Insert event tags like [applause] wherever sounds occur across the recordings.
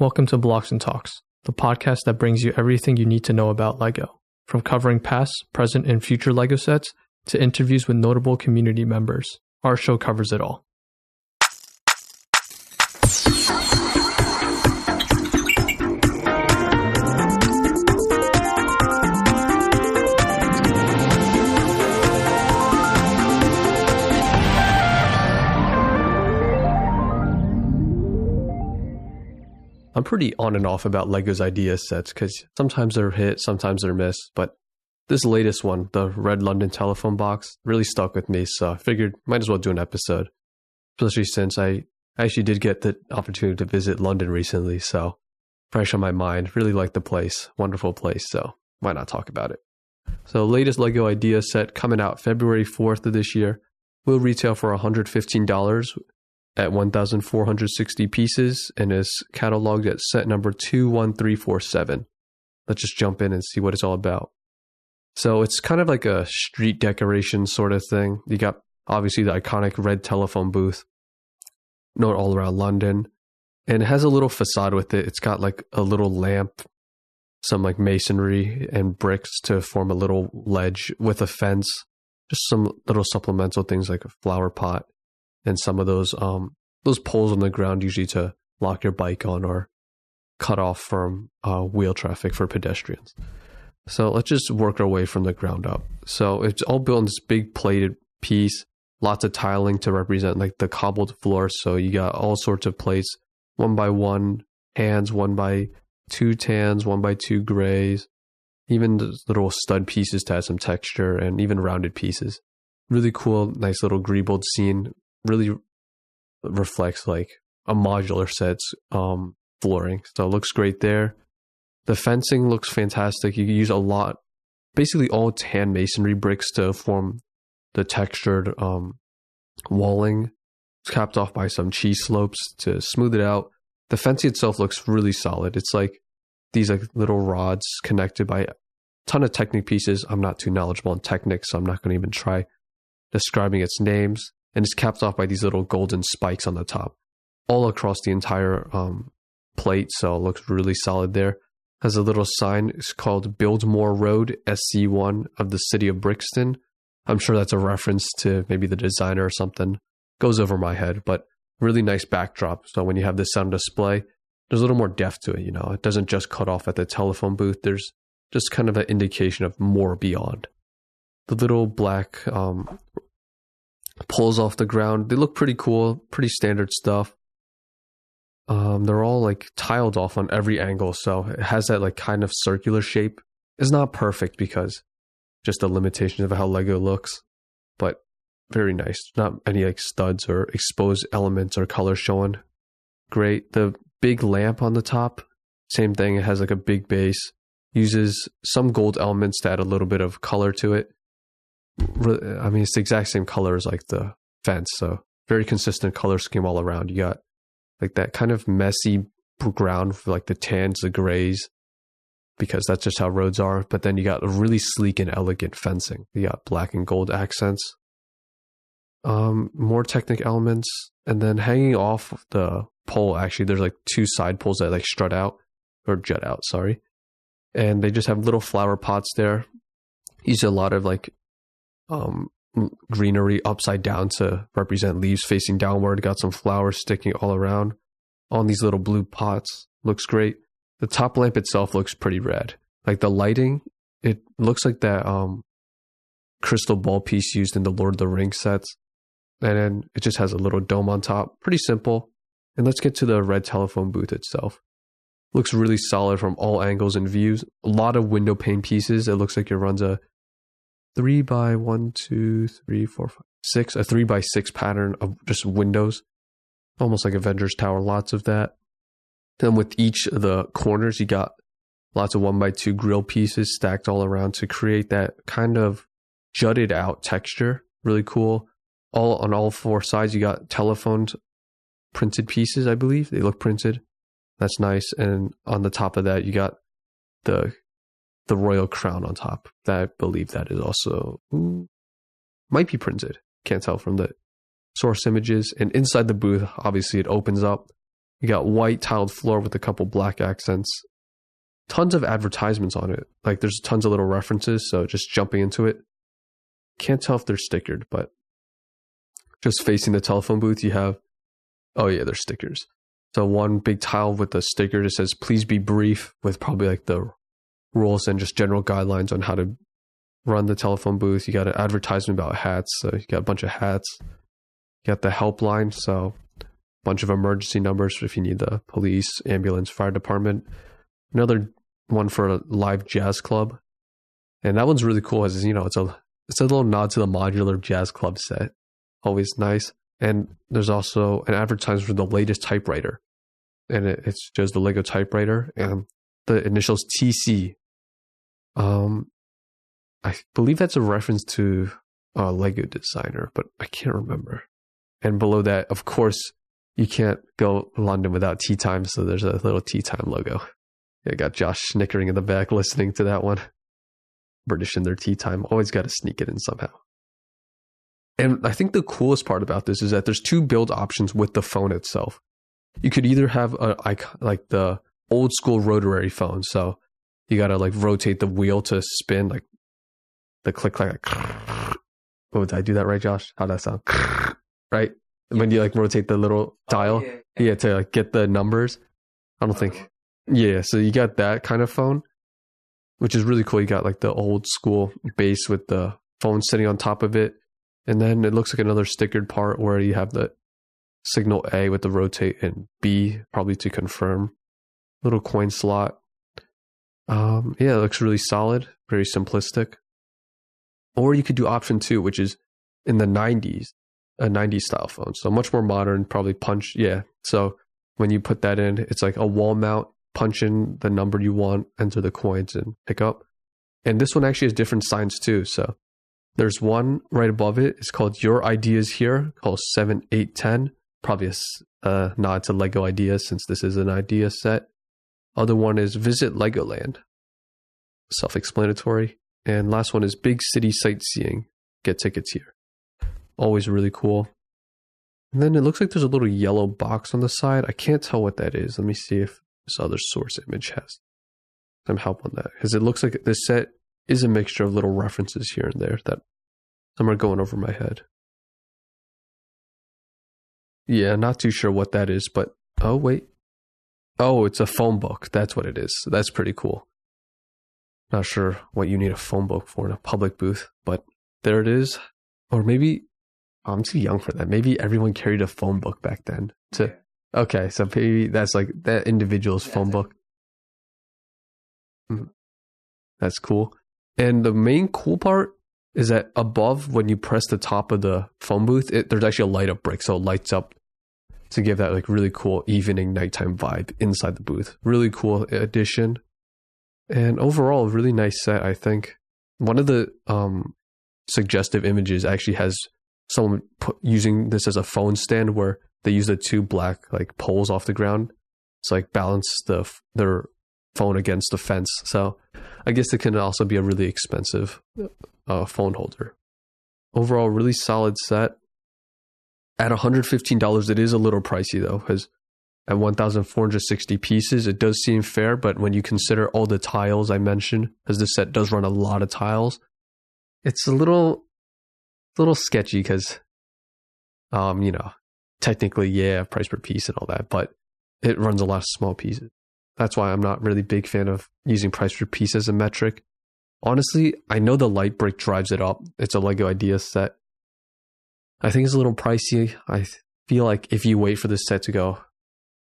Welcome to Blocks and Talks, the podcast that brings you everything you need to know about LEGO. From covering past, present, and future LEGO sets to interviews with notable community members, our show covers it all. I'm pretty on and off about Lego's idea sets because sometimes they're hit, sometimes they're miss. But this latest one, the Red London telephone box, really stuck with me. So I figured might as well do an episode, especially since I actually did get the opportunity to visit London recently. So fresh on my mind. Really like the place, wonderful place. So why not talk about it? So latest Lego idea set coming out February 4th of this year will retail for $115 at 1,460 pieces and is cataloged at set number 21347. Let's just jump in and see what it's all about. So it's kind of like a street decoration sort of thing. You got obviously the iconic red telephone booth, known all around London, and it has a little facade with it. It's got like a little lamp, some like masonry and bricks to form a little ledge with a fence, just some little supplemental things like a flower pot and some of those um those poles on the ground usually to lock your bike on or cut off from uh, wheel traffic for pedestrians. So let's just work our way from the ground up. So it's all built in this big plated piece, lots of tiling to represent like the cobbled floor. So you got all sorts of plates, one by one hands, one by two tans, one by two grays, even the little stud pieces to add some texture, and even rounded pieces. Really cool, nice little greebled scene really reflects like a modular set's um, flooring. So it looks great there. The fencing looks fantastic. You use a lot, basically all tan masonry bricks to form the textured um, walling. It's capped off by some cheese slopes to smooth it out. The fencing itself looks really solid. It's like these like little rods connected by a ton of Technic pieces. I'm not too knowledgeable in Technic, so I'm not going to even try describing its names and it's capped off by these little golden spikes on the top, all across the entire um, plate. So it looks really solid there. Has a little sign. It's called Buildmore Road SC1 of the city of Brixton. I'm sure that's a reference to maybe the designer or something. Goes over my head, but really nice backdrop. So when you have this sound display, there's a little more depth to it. You know, it doesn't just cut off at the telephone booth. There's just kind of an indication of more beyond. The little black um, poles off the ground. They look pretty cool, pretty standard stuff. Um, they're all like tiled off on every angle, so it has that like kind of circular shape. It's not perfect because just the limitations of how Lego looks, but very nice. Not any like studs or exposed elements or color showing. Great. The big lamp on the top, same thing. It has like a big base. Uses some gold elements to add a little bit of color to it. I mean, it's the exact same color as like the fence. So very consistent color scheme all around. You got like that kind of messy ground like the tans, the grays, because that's just how roads are. But then you got a really sleek and elegant fencing. You got black and gold accents. Um, more Technic elements, and then hanging off the pole. Actually, there's like two side poles that like strut out or jet out. Sorry, and they just have little flower pots there. Use a lot of like um, greenery upside down to represent leaves facing downward. Got some flowers sticking all around on these little blue pots. Looks great. The top lamp itself looks pretty red. Like the lighting, it looks like that um, crystal ball piece used in the Lord of the Rings sets. And then it just has a little dome on top. Pretty simple. And let's get to the red telephone booth itself. Looks really solid from all angles and views. A lot of window pane pieces. It looks like it runs a three by one, two, three, four, five, six, a three by six pattern of just windows, almost like Avengers Tower, lots of that. Then with each of the corners, you got lots of one by two grill pieces stacked all around to create that kind of jutted out texture. Really cool. All on all four sides, you got telephones printed pieces, I believe. They look printed. That's nice. And on the top of that, you got the the royal crown on top. That I believe that is also ooh, might be printed. Can't tell from the source images. And inside the booth, obviously, it opens up. You got white tiled floor with a couple black accents. Tons of advertisements on it. Like there's tons of little references. So just jumping into it. Can't tell if they're stickered, but just facing the telephone booth, you have, oh yeah, they're stickers. So one big tile with a sticker that says, please be brief with probably like the rules and just general guidelines on how to run the telephone booth. You got an advertisement about hats. So you got a bunch of hats. You got the helpline. So a bunch of emergency numbers if you need the police, ambulance, fire department. Another one for a live jazz club. And that one's really cool as you know, it's a it's a little nod to the modular jazz club set. Always nice. And there's also an advertisement for the latest typewriter. And it, it's just the Lego typewriter and the initials TC. Um I believe that's a reference to a Lego designer, but I can't remember. And below that, of course, you can't go London without tea time, so there's a little tea time logo. I got Josh snickering in the back listening to that one. British in their tea time. Always got to sneak it in somehow. And I think the coolest part about this is that there's two build options with the phone itself. You could either have a like the old school rotary phone, so you got to like rotate the wheel to spin like the click like [laughs] oh did I do that right, Josh? How'd that sound? [laughs] right? When you like rotate the little dial. Oh, yeah. yeah, to like, get the numbers. I don't think uh-huh. Yeah, so you got that kind of phone. Which is really cool. You got like the old school base with the phone sitting on top of it. And then it looks like another stickered part where you have the signal A with the rotate and B probably to confirm. Little coin slot. Um, yeah, it looks really solid, very simplistic. Or you could do option two, which is in the 90s, a 90s style phone. So much more modern, probably punch. Yeah. So when you put that in, it's like a wall mount, punch in the number you want, enter the coins, and pick up. And this one actually has different signs too. So there's one right above it. It's called Your Ideas Here, called 7810. Probably a uh, nod to Lego Ideas since this is an idea set. Other one is Visit Legoland. Self explanatory. And last one is big city sightseeing. Get tickets here. Always really cool. And then it looks like there's a little yellow box on the side. I can't tell what that is. Let me see if this other source image has some help on that. Because it looks like this set is a mixture of little references here and there that some are going over my head. Yeah, not too sure what that is, but oh, wait. Oh, it's a phone book. That's what it is. That's pretty cool. Not sure what you need a phone book for in a public booth, but there it is. Or maybe oh, I'm too young for that. Maybe everyone carried a phone book back then. To okay, so maybe that's like that individual's yeah, phone book. Hmm. That's cool. And the main cool part is that above, when you press the top of the phone booth, it, there's actually a light up brick, so it lights up to give that like really cool evening nighttime vibe inside the booth. Really cool addition. And overall, really nice set, I think. One of the um, suggestive images actually has someone put, using this as a phone stand where they use the two black like poles off the ground to like balance the their phone against the fence. So I guess it can also be a really expensive uh, phone holder. Overall, really solid set. At $115, it is a little pricey though, because at 1,460 pieces. It does seem fair, but when you consider all the tiles I mentioned, as this set does run a lot of tiles, it's a little, little sketchy because, um, you know, technically, yeah, price per piece and all that, but it runs a lot of small pieces. That's why I'm not really big fan of using price per piece as a metric. Honestly, I know the light brick drives it up. It's a Lego idea set. I think it's a little pricey. I feel like if you wait for this set to go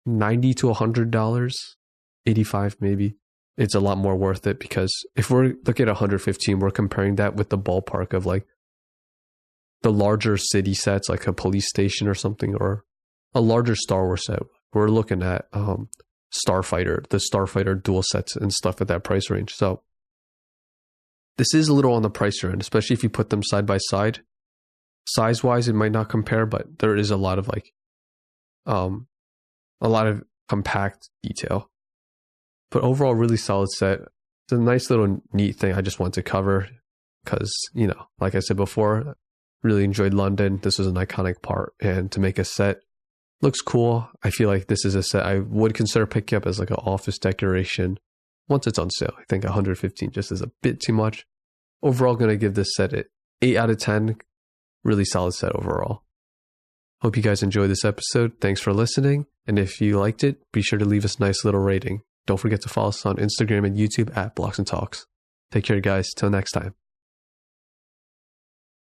90 to 100 dollars 85 maybe it's a lot more worth it because if we're looking at 115 we're comparing that with the ballpark of like the larger city sets like a police station or something or a larger star wars set. We're looking at um starfighter the starfighter dual sets and stuff at that price range. So this is a little on the pricier end especially if you put them side by side size wise it might not compare but there is a lot of like um a lot of compact detail. But overall, really solid set. It's a nice little neat thing I just want to cover because, you know, like I said before, really enjoyed London. This was an iconic part. And to make a set, Looks cool. I feel like this is a set I would consider picking up as like an office decoration once it's on sale. I think 115 just is a bit too much. Overall, going to give this set an 8 out of 10. Really solid set overall. Hope you guys enjoyed this episode. Thanks for listening. And if you liked it, be sure to leave us a nice little rating. Don't forget to follow us on Instagram and YouTube at Blocks and Talks. Take care, guys. Till next time.